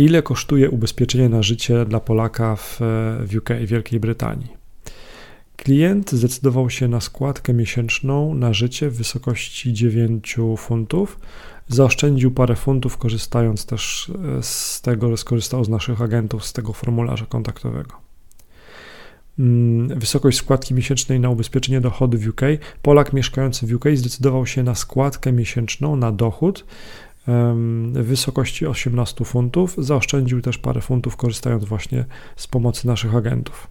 Ile kosztuje ubezpieczenie na życie dla Polaka w, w UK, Wielkiej Brytanii? Klient zdecydował się na składkę miesięczną na życie w wysokości 9 funtów. Zaoszczędził parę funtów, korzystając też e, z tego, że skorzystał z naszych agentów z tego formularza kontaktowego. Mm, wysokość składki miesięcznej na ubezpieczenie dochodu w UK. Polak mieszkający w UK zdecydował się na składkę miesięczną na dochód w wysokości 18 funtów. Zaoszczędził też parę funtów, korzystając właśnie z pomocy naszych agentów.